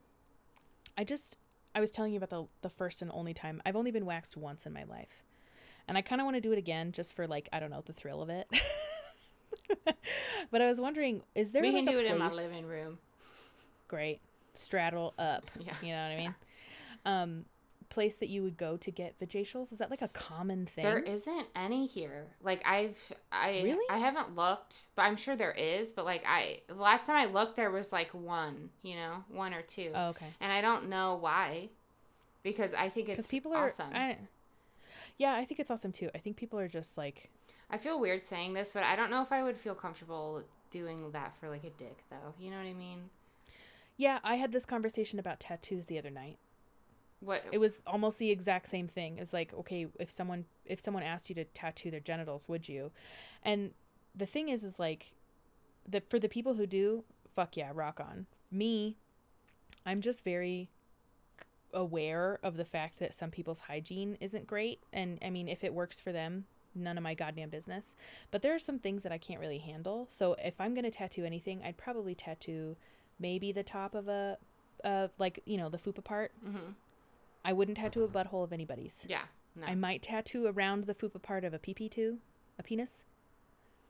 I just I was telling you about the the first and only time I've only been waxed once in my life, and I kind of want to do it again just for like I don't know the thrill of it. but I was wondering, is there we like can do it in my living room. Great, straddle up. Yeah. You know what I mean? Um, place that you would go to get vajacials is that like a common thing? There isn't any here. Like I've I Really? I haven't looked, but I'm sure there is. But like I the last time I looked, there was like one. You know, one or two. Oh, okay. And I don't know why, because I think Because it's people are. awesome. I, yeah, I think it's awesome too. I think people are just like I feel weird saying this, but I don't know if I would feel comfortable doing that for like a dick, though. You know what I mean? Yeah, I had this conversation about tattoos the other night. What? It was almost the exact same thing. It's like, okay, if someone if someone asked you to tattoo their genitals, would you? And the thing is is like the for the people who do, fuck yeah, rock on. Me, I'm just very aware of the fact that some people's hygiene isn't great and I mean if it works for them, none of my goddamn business. But there are some things that I can't really handle. So if I'm going to tattoo anything, I'd probably tattoo maybe the top of a uh like, you know, the fupa part hmm I wouldn't tattoo a butthole of anybody's. Yeah. No. I might tattoo around the fupa part of a pee too, a penis.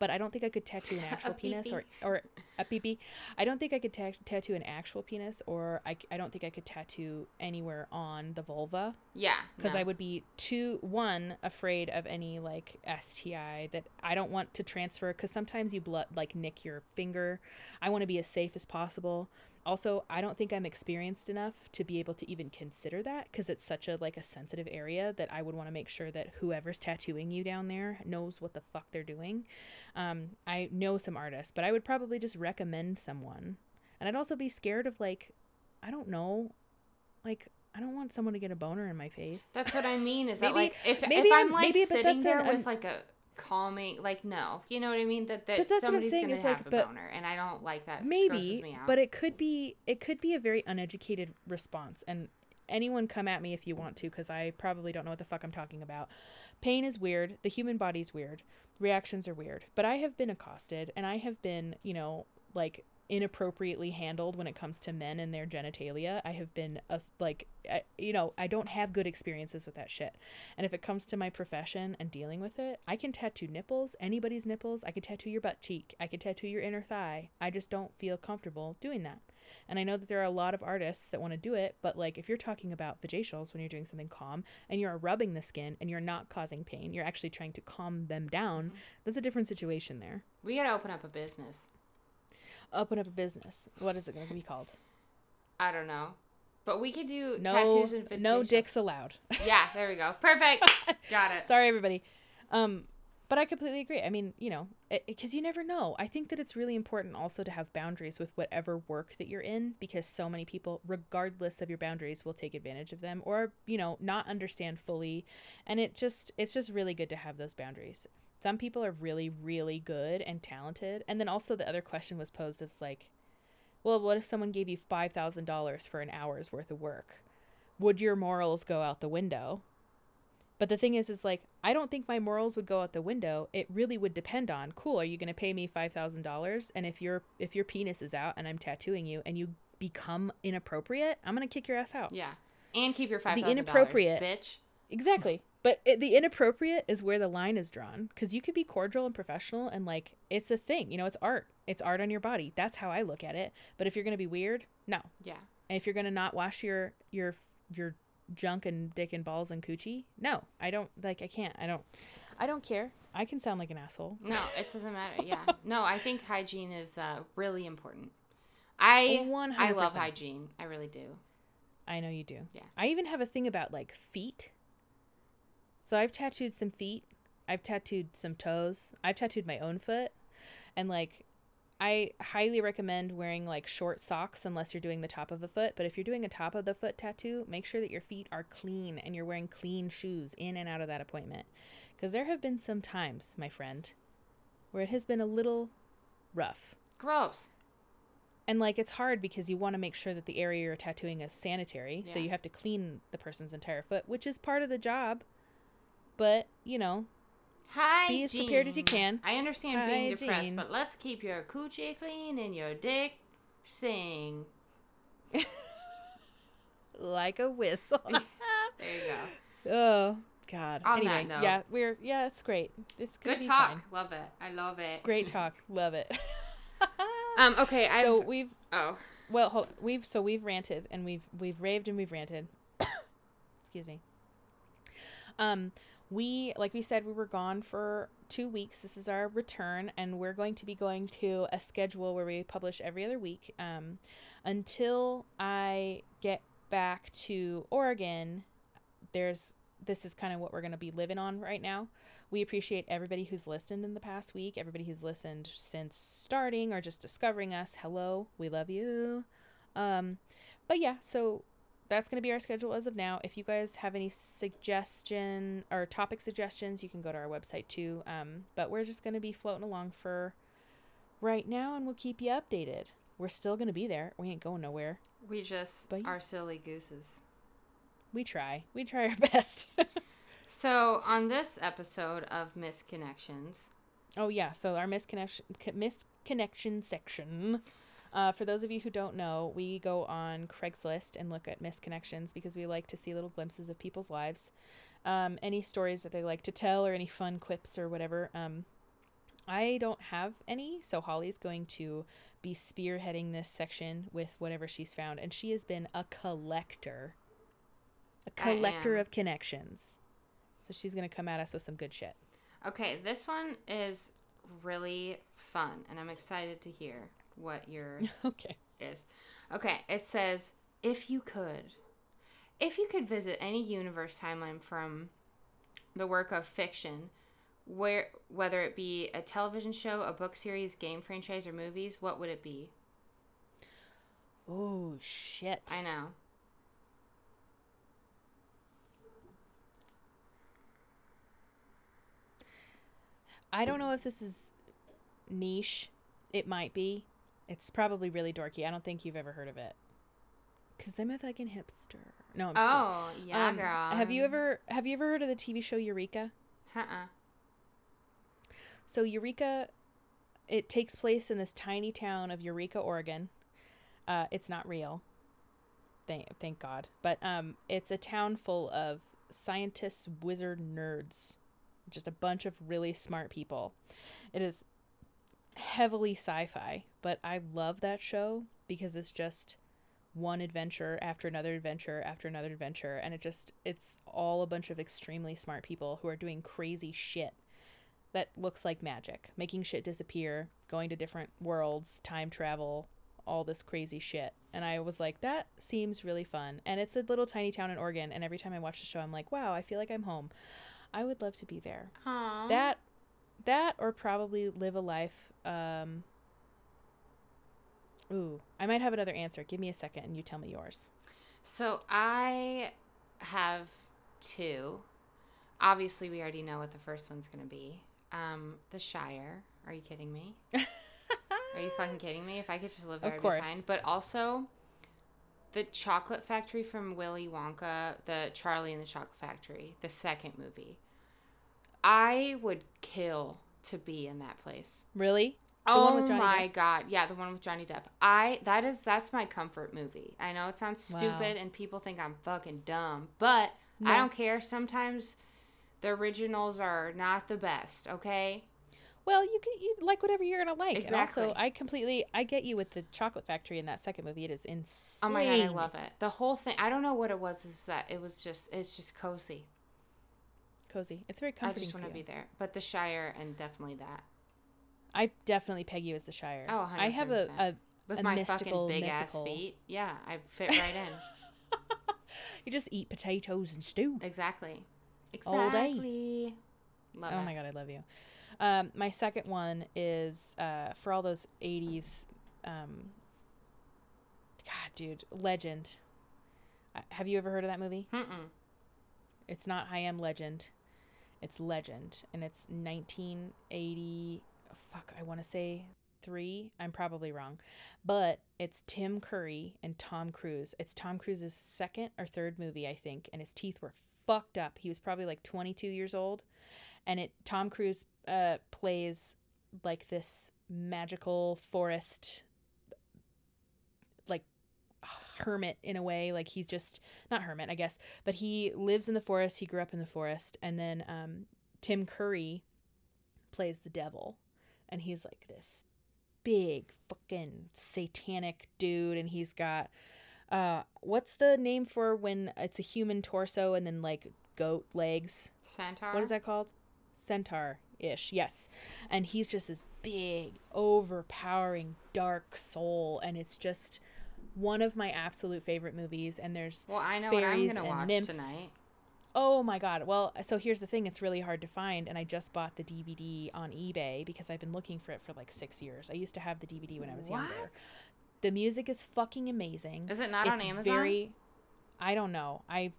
But I don't think I could tattoo an actual penis or or a peepee. I don't think I could ta- tattoo an actual penis or I, I don't think I could tattoo anywhere on the vulva yeah. because no. I would be too one afraid of any like STI that I don't want to transfer because sometimes you blood like nick your finger. I want to be as safe as possible. Also, I don't think I'm experienced enough to be able to even consider that because it's such a like a sensitive area that I would want to make sure that whoever's tattooing you down there knows what the fuck they're doing. Um, I know some artists, but I would probably just recommend someone. And I'd also be scared of like I don't know, like I don't want someone to get a boner in my face. That's what I mean. Is that like if maybe if I'm I'm- like maybe, sitting there an with like a calming, like no, you know what I mean? That that But that's what I'm somebody's saying gonna is, have like, a but- boner, and I don't like that. Maybe me out. but it could be it could be a very uneducated response and anyone come at me if you want to because i probably don't know what the fuck i'm talking about pain is weird the human body's weird reactions are weird but i have been accosted and i have been you know like inappropriately handled when it comes to men and their genitalia i have been a, like I, you know i don't have good experiences with that shit and if it comes to my profession and dealing with it i can tattoo nipples anybody's nipples i could tattoo your butt cheek i could tattoo your inner thigh i just don't feel comfortable doing that and I know that there are a lot of artists that want to do it, but like if you're talking about vajacials when you're doing something calm and you're rubbing the skin and you're not causing pain, you're actually trying to calm them down, Mm-hmm. that's a different situation there. we gotta open up a business. Open up a business. What is it going to be called? I don't know, but we could do No, tattoos and no dicks allowed. Yeah, there we go. Perfect. Got it. Sorry, everybody. Um, but I completely agree. I mean, you know, because you never know. I think that it's really important also to have boundaries with whatever work that you're in because so many people, regardless of your boundaries, will take advantage of them or, you know, not understand fully. And it just, it's just really good to have those boundaries. Some people are really, really good and talented. And then also the other question was posed of like, well, what if someone gave you $5,000 for an hour's worth of work? Would your morals go out the window? But the thing is, is like, I don't think my morals would go out the window. It really would depend on, cool, are you going to pay me $5,000? And if your, if your penis is out and I'm tattooing you and you become inappropriate, I'm going to kick your ass out. Yeah, and keep your $5000 the inappropriate- bitch. Exactly. But it, the inappropriate is where the line is drawn because you could be cordial and professional and like it's a thing. You know, it's art. It's art on your body. That's how I look at it. But if you're gonna be weird, no. Yeah. And if you're gonna not wash your your your junk and dick and balls and coochie, no. I don't like. I can't. I don't. I don't care. I can sound like an asshole. No, it doesn't matter. Yeah. No, I think hygiene is uh, really important. I 100%. I love hygiene. I really do. I know you do. Yeah. I even have a thing about like feet. So I've tattooed some feet. I've tattooed some toes. I've tattooed my own foot. And like I highly recommend wearing like short socks unless you're doing the top of the foot. But if you're doing a top of the foot tattoo, make sure that your feet are clean and you're wearing clean shoes in and out of that appointment. Because there have been some times, my friend, where it has been a little rough. Gross. And like it's hard because you want to make sure that the area you're tattooing is sanitary. So you have to clean the person's entire foot, which is part of the job. But, you know, Hygiene. Be as prepared as you can. I understand being depressed, Hygiene. but let's keep your coochie clean and your dick sing. like a whistle. There you go. oh, God. On that note. yeah, we're yeah, it's great. It's Good talk. fine. Love it. I love it. Great talk. Love it. Um. Okay. I. so we've oh. well, hold, we've so we've ranted and we've we've raved and we've ranted. Excuse me. Um, we like we said we were gone for two weeks. This is our return, and we're going to be going to a schedule where we publish every other week. Um, until I get back to Oregon, there's this is kind of what we're going to be living on right now. We appreciate everybody who's listened in the past week, everybody who's listened since starting or just discovering us. Hello, we love you. Um, but yeah, so that's going to be our schedule as of now. If you guys have any suggestion or topic suggestions, you can go to our website too. Um, but we're just going to be floating along for right now, and we'll keep you updated. We're still going to be there. We ain't going nowhere. We just But- are silly gooses. We try. We try our best. So on this episode of Misconnections, Oh yeah, so our misconnection misconnection section. Uh, for those of you who don't know, we go on Craigslist and look at misconnections because we like to see little glimpses of people's lives, um, any stories that they like to tell, or any fun quips or whatever. Um, I don't have any, so Holly's going to be spearheading this section with whatever she's found, and she has been a collector, a collector of connections. So she's gonna come at us with some good shit. okay, this one is really fun, and I'm excited to hear what your okay. is. Okay, it says if you could, if you could visit any universe timeline from the work of fiction, where whether it be a television show, a book series, game franchise, or movies, what would it be? Oh shit. I know. I don't know if this is niche. It might be. It's probably really dorky. I don't think you've ever heard of it. Cause I'm a fucking hipster. No, I'm Oh, kidding. yeah, Um, girl. Have you ever have you ever heard of the TV show Eureka? Uh-uh. So Eureka, it takes place in this tiny town of Eureka, Oregon. Uh, it's not real. Thank thank God. But um, it's a town full of scientists, wizard nerds, just a bunch of really smart people. It is heavily sci-fi, but I love that show because it's just one adventure after another adventure after another adventure and it just it's all a bunch of extremely smart people who are doing crazy shit that looks like magic, making shit disappear, going to different worlds, time travel, all this crazy shit. And I was like, that seems really fun. And it's a little tiny town in Oregon. And every time I watch the show, I'm like, wow, I feel like I'm home. I would love to be there. Aw. That, that, or probably live a life. Um, ooh, I might have another answer. Give me a second, and you tell me yours. So I have two. Obviously, we already know what the first one's going to be. Um, the Shire. Are you kidding me? Are you fucking kidding me? If I could just live there, Of I'd course. be fine. But also, the Chocolate Factory from Willy Wonka, the Charlie and the Chocolate Factory, the second movie. I would kill to be in that place. Really? Oh one with Johnny my god, yeah, the one with Johnny Depp. I that is that's my comfort movie. I know it sounds Wow. stupid and people think I'm fucking dumb, but I don't care. Sometimes the originals are not the best. Okay. Well, you can you like whatever you're gonna like. And also, I completely I get you with the Chocolate Factory in that second movie. It is insane. Oh my god, I love it. The whole thing. I don't know what it was. Is that it was just it's just cozy. cozy. It's very cozy. I just want to be there. But the Shire and definitely that. I definitely peg you as the Shire. Oh, I have a, 100%. With a my mystical, fucking big mythical- ass feet. Yeah, I fit right in. You just eat potatoes and stew. exactly. Exactly. Love oh it. my god, I love you. Um, my second one is uh, for all those '80s. Um, God, dude, Legend. Uh, Have you ever heard of that movie? Mm-mm. It's not I Am Legend. It's Legend, and it's 1980. Fuck, I want to say three. I'm probably wrong, but it's Tim Curry and Tom Cruise. It's Tom Cruise's second or third movie, I think, and his teeth were fucked up. He was probably like 22 years old, and it Tom Cruise uh, plays like this magical forest like hermit in a way like he's just not hermit i guess but he lives in the forest he grew up in the forest and then um, tim curry plays the devil and he's like this big fucking satanic dude and he's got uh what's the name for when it's a human torso and then like goat legs Centaur. what is that called? Centaur ish, yes. And he's just this big, overpowering, dark soul. And it's just one of my absolute favorite movies. And there's, Well, I know what I'm gonna watch nymphs. tonight. Oh my God. Well, so here's the thing it's really hard to find. And I just bought the DVD on eBay because I've been looking for it for like six years. I used to have the DVD when I was younger. What? The music is fucking amazing. Is it not on it's Amazon? Very, I don't know. I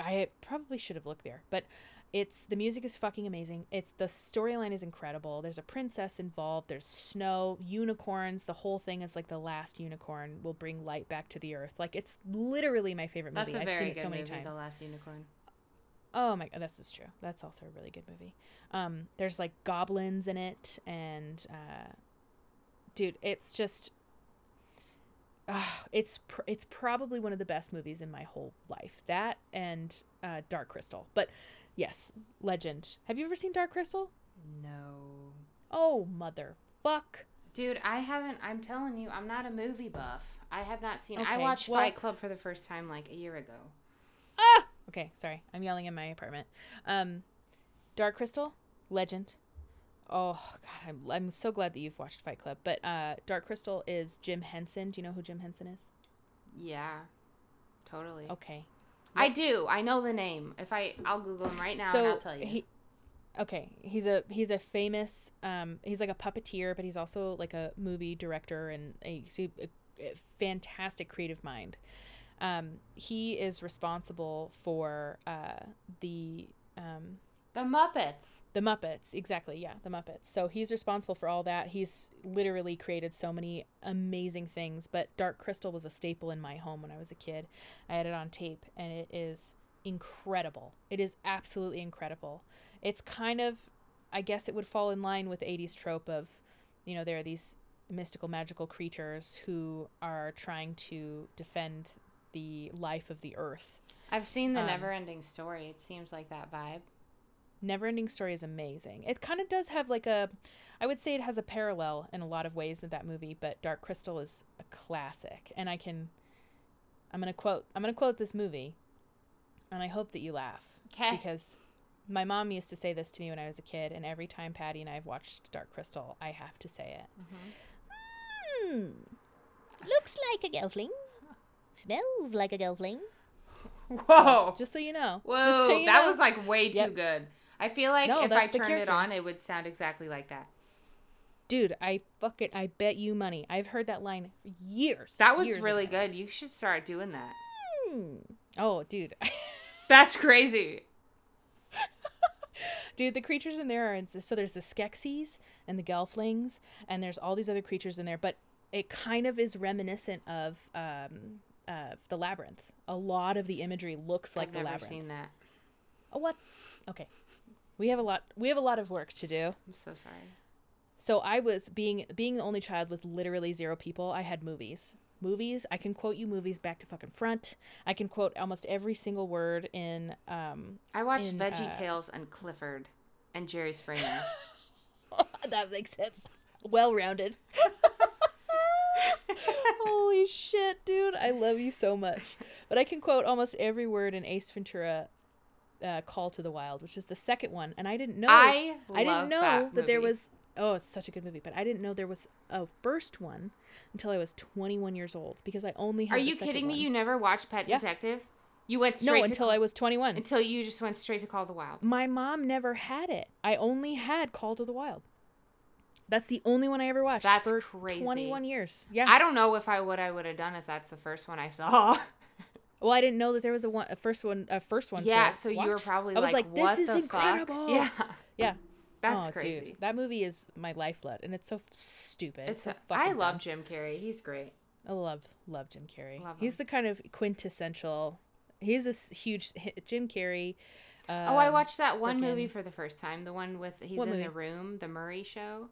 I probably should have looked there, but it's the music is fucking amazing. It's the storyline is incredible. There's a princess involved. There's snow, unicorns. The whole thing is like the last unicorn will bring light back to the earth. Like it's literally my favorite movie. That's a I've seen it good so many movie, times. The Last Unicorn. Oh my god, this is true. That's also a really good movie. Um, there's like goblins in it, and uh, dude, it's just, uh, it's pr- it's probably one of the best movies in my whole life. That and uh, Dark Crystal. But yes, Legend. Have you ever seen Dark Crystal? No. Oh mother fuck. Dude, I haven't. I'm telling you, I'm not a movie buff. I have not seen. I watched well- Fight Club for the first time like a year ago. Ah! Okay, sorry. I'm yelling in my apartment. Um, Dark Crystal, Legend. Oh god, I'm I'm so glad that you've watched Fight Club. But uh, Dark Crystal is Jim Henson. Do you know who Jim Henson is? Yeah, totally. Okay. I do. I know the name. If I, I'll Google him right now so and I'll tell you. he okay he's a he's a famous um he's like a puppeteer but he's also like a movie director and a, a, a fantastic creative mind um he is responsible for uh the um the Muppets. the muppets exactly yeah the muppets. So he's responsible for all that. He's literally created so many amazing things but dark crystal was a staple in my home when i was a kid. I had it on tape and it is incredible. It is absolutely incredible. It's kind of i guess it would fall in line with 80s trope of you know there are these mystical magical creatures who are trying to defend the life of the earth I've seen the Um, Never-Ending Story. It seems like that vibe. Never ending Story is amazing. It kind of does have like a, I would say it has a parallel in a lot of ways of that movie, but Dark Crystal is a classic. And I can, I'm gonna quote, I'm gonna quote this movie, and I hope that you laugh Okay. because my mom used to say this to me when I was a kid, and every time Patty and I have watched Dark Crystal, I have to say it. Mm-hmm. Hmm. Looks like a gelfling. Smells like a gelfling. Whoa. Just so you know. Whoa. Just so you that know. was like way too Yep. good. I feel like No, if I that's the turned it on, it would sound exactly like that. dude. I fucking, I bet you money. I've heard that line for years. That was years really my good. You should start doing that. Hmm. Oh, dude. That's crazy. Dude, the creatures in there are ins- so there's the Skeksis and the Gelflings, and there's all these other creatures in there, but it kind of is reminiscent of um of the labyrinth. A lot of the imagery looks like the labyrinth. I've the never labyrinth. seen that. Oh, what? Okay, we have a lot. We have a lot of work to do. I'm so sorry. So I was being being the only child with literally zero people. I had movies. Movies. I can quote you movies back to fucking front. I can quote almost every single word in um I watched in, Veggie uh, Tales and Clifford and Jerry Springer. that makes sense. Well rounded. Holy shit, dude. I love you so much. But I can quote almost every word in Ace Ventura uh, Call to the Wild, which is the second one. And I didn't know I I didn't know that that, there was Oh, it's such a good movie, but I didn't know there was a first one until I was 21 years old because I only had Are you kidding me? one. You never watched Pet Yeah. Detective? You went straight No, to until Call- I was 21. until you just went straight to Call the Wild. My mom never had it. I only had Call to the Wild. That's the only one I ever watched That's for crazy. 21 years. Yeah. I don't know if I what I would have done if that's the first one I saw. well, I didn't know that there was a one, a first one, a first one. yeah, so you were probably I was like, like, this is incredible." fuck?" Yeah, Yeah. that's Oh, crazy. Dude, that movie is my lifeblood, and it's so f- stupid. It's so a, fucking I love dumb. Jim Carrey. He's great. I love love Jim Carrey. Love He's the kind of quintessential. He's a huge Jim Carrey. oh, I um, watched that one movie for the first time. The one with he's in movie? the room, the Murray Show.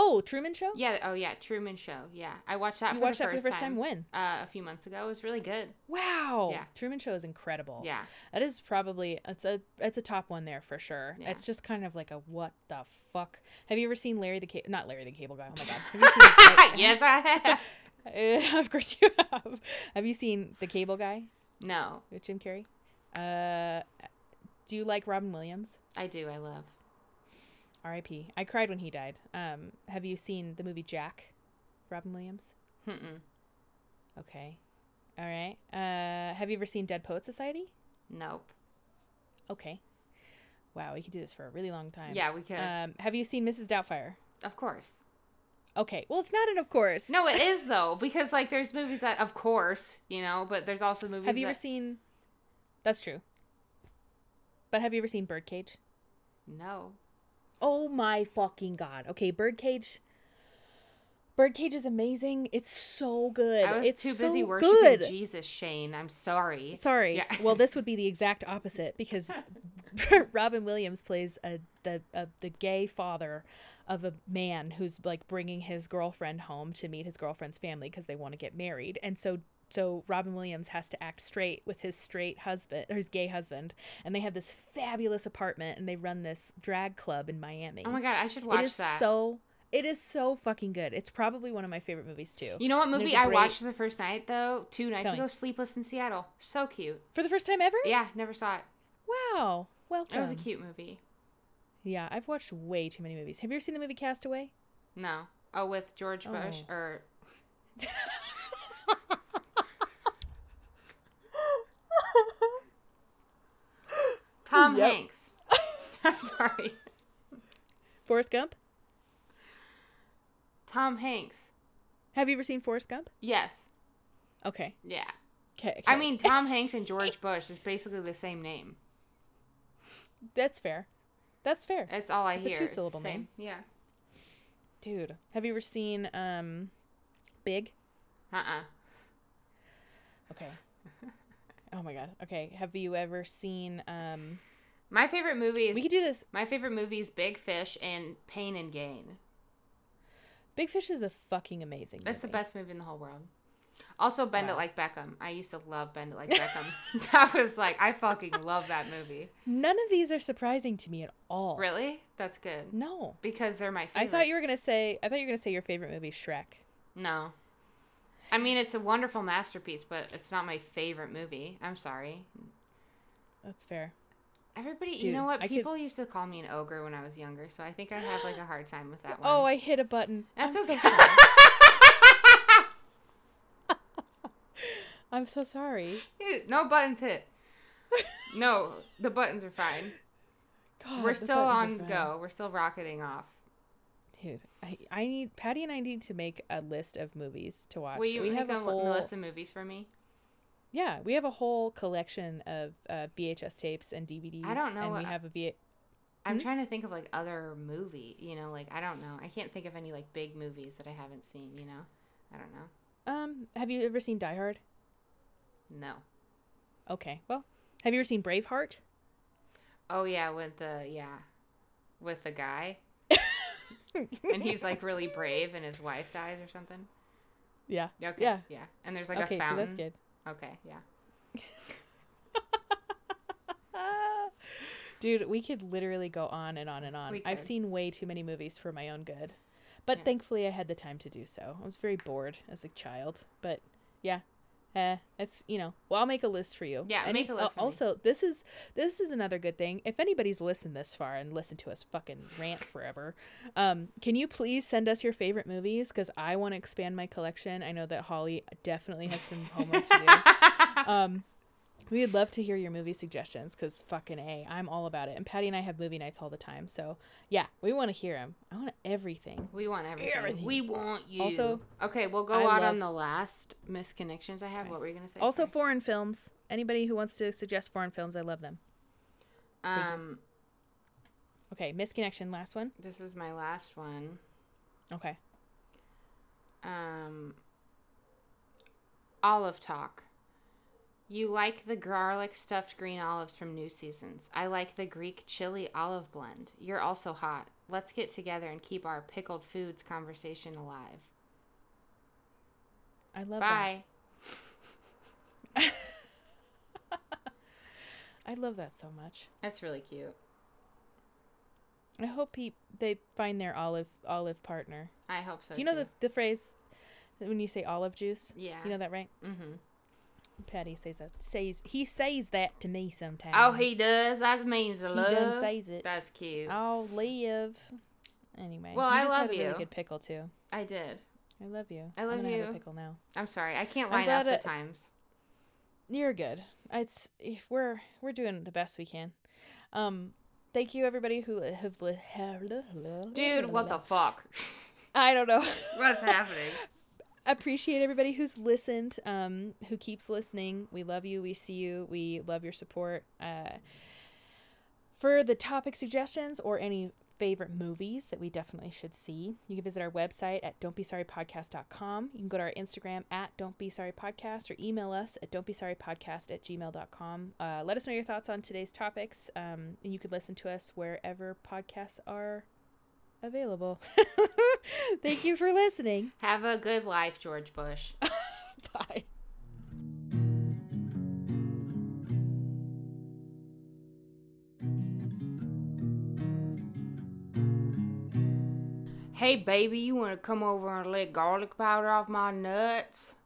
Oh, Truman Show. Yeah. Oh yeah, Truman Show. Yeah, I watched that. you for watched the that for first the first time. when? Uh, a few months ago. It was really good. Wow. Yeah. Truman Show is incredible. Yeah. That is probably it's a it's a top one there for sure. Yeah. It's just kind of like a what the fuck. Have you ever seen Larry the Cable? Not Larry the Cable Guy. Oh my god. Have you seen, yes, I have. Of course you have. Have you seen the Cable Guy No, with Jim Carrey? Uh, do you like Robin Williams? I do. I love. R.I.P. I cried when he died. Um, have you seen the movie Jack? Robin Williams. Mm-mm. Okay. All right. Uh, have you ever seen Dead Poet Society? Nope. Okay. Wow, we could do this for a really long time. Yeah, we could. Um, have you seen Mrs. Doubtfire? of course. Okay. Well, it's not an of course. No, it is though because like there's movies that, of course, you know, but there's also movies. Have you ever seen? That's true. But have you ever seen Birdcage? No. Oh my fucking god. Okay, Birdcage. Birdcage is amazing. It's so good. I was it's too busy so worshiping good. Jesus, Shane. I'm sorry. Sorry. Yeah. well, this would be the exact opposite because Robin Williams plays a the a, the gay father of a man who's like bringing his girlfriend home to meet his girlfriend's family because they want to get married, and so so Robin Williams has to act straight with his straight husband or his gay husband, and they have this fabulous apartment and they run this drag club in Miami. Oh my god, I should watch it is that. so it is so fucking good. It's probably one of my favorite movies too. you know what movie I great- watched the first night though? Two nights Tell me. ago, Sleepless in Seattle. So cute. For the first time ever? Yeah, never saw it. Wow. Well, It was a cute movie. Yeah, I've watched way too many movies. Have you ever seen the movie Castaway? No. Oh, with George oh. Bush Oh. or Tom Yep. Hanks. I'm sorry. Forrest Gump? Tom Hanks. Have you ever seen Forrest Gump? Yes. Okay. Yeah. Okay. I mean, Tom Hanks and George Bush is basically the same name. that's fair. That's fair. That's all I hear. It's a two-syllable name. Yeah. Dude, have you ever seen um Big? Uh-uh. Okay. oh my god. Okay. Have you ever seen um My favorite movie is We could do this. my favorite movie is Big Fish and Pain and Gain. Big Fish is a fucking amazing That's the best movie in the whole world. Also, Bend It Like Beckham. I used to love Bend It Like Beckham. that was like I fucking love that movie. None of these are surprising to me at all. Really? That's good No. because they're my favorite. I thought you were to say I thought you were going to say your favorite movie Shrek. No. I mean, it's a wonderful masterpiece, but it's not my favorite movie. I'm sorry. That's fair. Everybody, you know what? I could- People used to call me an ogre when I was younger, so I think I have like a hard time with that oh, one. Oh, I hit a button. That's I'm okay. so sorry. I'm so sorry. no buttons hit. No, the buttons are fine. God, We're still on go. We're still rocketing off. Dude, I, I need Patty and I need to make a list of movies to watch. Will you we have a whole Melissa movies for me? yeah, we have a whole collection of uh, VHS tapes and DVDs. I don't know And we what- have a V. I'm Hmm? trying to think of like other movie. You know, like I don't know. I can't think of any like big movies that I haven't seen. You know, I don't know. Um, have you ever seen Die Hard? No. Okay, well, have you ever seen Braveheart? Oh yeah, with the yeah, with the guy, and he's like really brave, and his wife dies or something. yeah, Okay. Yeah. Yeah. And there's like okay, a so fountain. that's good. Okay. Yeah. Dude, we could literally go on and on and on. I've seen way too many movies for my own good. But Yeah. thankfully I had the time to do so. I was very bored as a child. But yeah. Eh, it's you know. Well, I'll make a list for you. Yeah, make a list for me. also, this is this is another good thing. If anybody's listened this far and listened to us fucking rant forever, um, can you please send us your favorite movies? Because I want to expand my collection. I know that Holly definitely has some homework to do. um, we would love to hear your movie suggestions because fucking a, I'm all about it. And Patty and I have movie nights all the time, so yeah, we want to hear them. I want everything. We want everything. Everything. We want you. Also, okay, we'll go I out on the last misconnections I have. What were you gonna say? Also, Sorry. foreign films. Anybody who wants to suggest foreign films, I love them. um, Okay, misconnection. Last one. this is my last one. Okay. Um, olive talk. You like the garlic stuffed green olives from New Seasons. I like the Greek chili olive blend. You're also hot. Let's get together and keep our pickled foods conversation alive. I love Bye. that. I love that so much. That's really cute. I hope he they find their olive olive partner. I hope so. Do you know too. the the phrase when you say olive juice? Yeah. You know that right? Mm-hmm. Patty says that says he says that to me sometimes. Oh, he does. That means he love. done says it. That's cute. I'll live. Anyway. Well, I just love you. really good pickle too. I did. I love you. I love you. pickle now. I'm sorry. I can't line up the it- times. You're good. It's if we're we're doing the best we can. Um, thank you everybody who have Dude, what the fuck? I don't know. What's happening? Appreciate everybody who's listened, um, who keeps listening. We love you. We see you. We love your support. Uh, for the topic suggestions or any favorite movies that we definitely should see, you can visit our website at don'tbesorrypodcast.com. You can go to our Instagram at don'tbesorrypodcast or email us at don'tbesorrypodcast at gmail.com. Uh, let us know your thoughts on today's topics. Um, and you can listen to us wherever podcasts are available. Thank you for listening. Have a good life, George Bush. Bye. Hey, baby, you want to come over and lick garlic powder off my nuts?